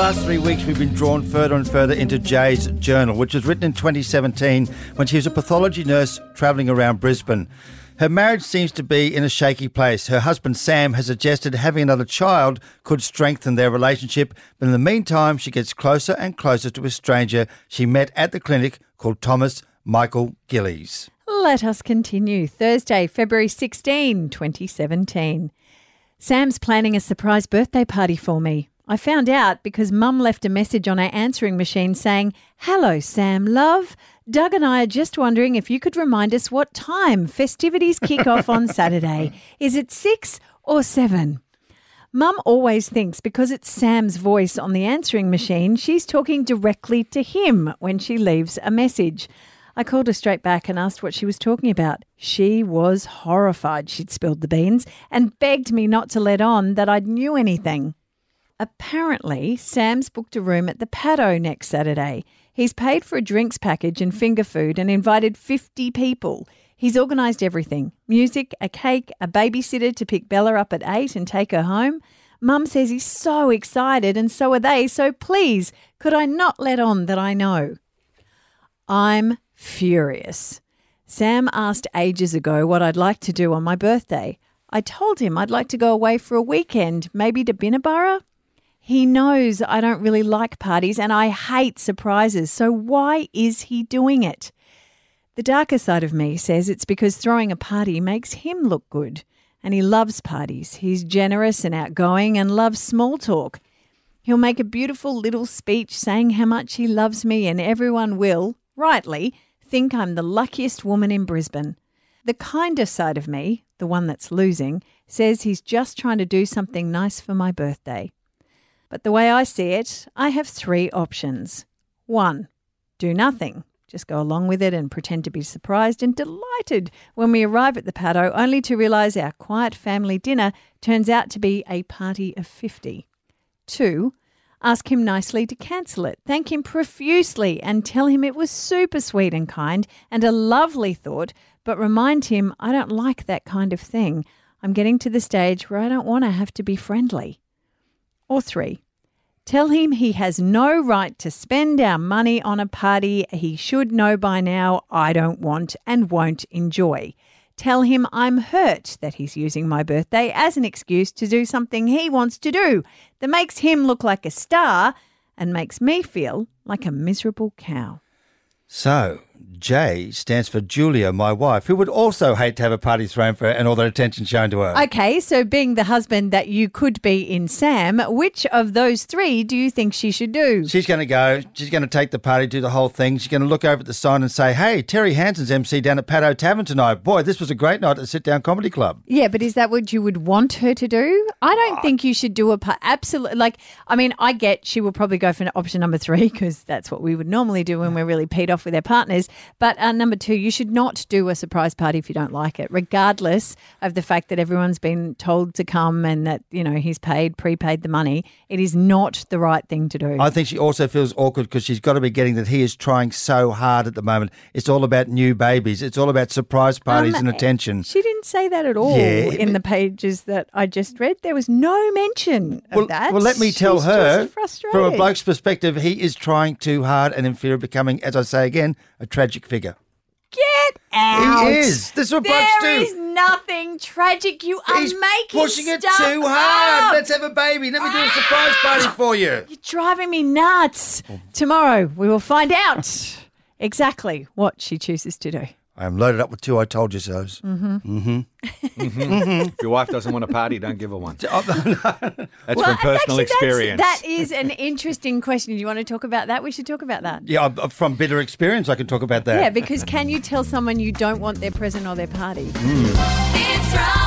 last three weeks, we've been drawn further and further into J's journal, which was written in 2017 when she was a pathology nurse travelling around Brisbane. Her marriage seems to be in a shaky place. Her husband Sam has suggested having another child could strengthen their relationship, but in the meantime, she gets closer and closer to a stranger she met at the clinic called Thomas Michael Gillies. Let us continue. Thursday, February 16, 2017. Sam's planning a surprise birthday party for me. I found out because Mum left a message on our answering machine saying, Hello, Sam, love. Doug and I are just wondering if you could remind us what time festivities kick off on Saturday. Is it six or seven? Mum always thinks because it's Sam's voice on the answering machine, she's talking directly to him when she leaves a message. I called her straight back and asked what she was talking about. She was horrified she'd spilled the beans and begged me not to let on that I'd knew anything. Apparently, Sam's booked a room at the Paddo next Saturday. He's paid for a drinks package and finger food and invited 50 people. He's organised everything music, a cake, a babysitter to pick Bella up at 8 and take her home. Mum says he's so excited and so are they, so please, could I not let on that I know? I'm furious. Sam asked ages ago what I'd like to do on my birthday. I told him I'd like to go away for a weekend, maybe to Binnaburra. He knows I don't really like parties and I hate surprises, so why is he doing it? The darker side of me says it's because throwing a party makes him look good. And he loves parties. He's generous and outgoing and loves small talk. He'll make a beautiful little speech saying how much he loves me, and everyone will, rightly, think I'm the luckiest woman in Brisbane. The kinder side of me, the one that's losing, says he's just trying to do something nice for my birthday. But the way I see it, I have three options. One, do nothing. Just go along with it and pretend to be surprised and delighted when we arrive at the paddo, only to realise our quiet family dinner turns out to be a party of 50. Two, ask him nicely to cancel it, thank him profusely, and tell him it was super sweet and kind and a lovely thought, but remind him I don't like that kind of thing. I'm getting to the stage where I don't want to have to be friendly. Or three, tell him he has no right to spend our money on a party he should know by now I don't want and won't enjoy. Tell him I'm hurt that he's using my birthday as an excuse to do something he wants to do that makes him look like a star and makes me feel like a miserable cow. So, J stands for Julia, my wife, who would also hate to have a party thrown for her and all that attention shown to her. Okay, so being the husband that you could be in Sam, which of those three do you think she should do? She's going to go. She's going to take the party, do the whole thing. She's going to look over at the sign and say, "Hey, Terry Hansen's MC down at Paddo Tavern tonight. Boy, this was a great night at the Sit Down Comedy Club." Yeah, but is that what you would want her to do? I don't ah. think you should do a part. Absolutely. Like, I mean, I get she will probably go for option number three because that's what we would normally do when we're really peed off with our partners. But uh, number two, you should not do a surprise party if you don't like it, regardless of the fact that everyone's been told to come and that, you know, he's paid, prepaid the money. It is not the right thing to do. I think she also feels awkward because she's got to be getting that he is trying so hard at the moment. It's all about new babies. It's all about surprise parties Um, and attention. She didn't say that at all Yeah, in the pages that I just read. There was no mention of Well, that. well, let me tell She's her, from a bloke's perspective, he is trying too hard and in fear of becoming, as I say again, a tragic figure. Get out. He is. This is what There do. is nothing tragic. You are He's making pushing it stuff too hard. up. Let's have a baby. Let me do a surprise party for you. You're driving me nuts. Oh. Tomorrow we will find out exactly what she chooses to do. I am loaded up with two I told you so's. Mm-hmm. If your wife doesn't want a party, don't give her one. That's Well, from personal actually, experience. That is an interesting question. Do you want to talk about that? We should talk about that. Yeah, from bitter experience, I can talk about that. Yeah, because can you tell someone you don't want their present or their party? Mm.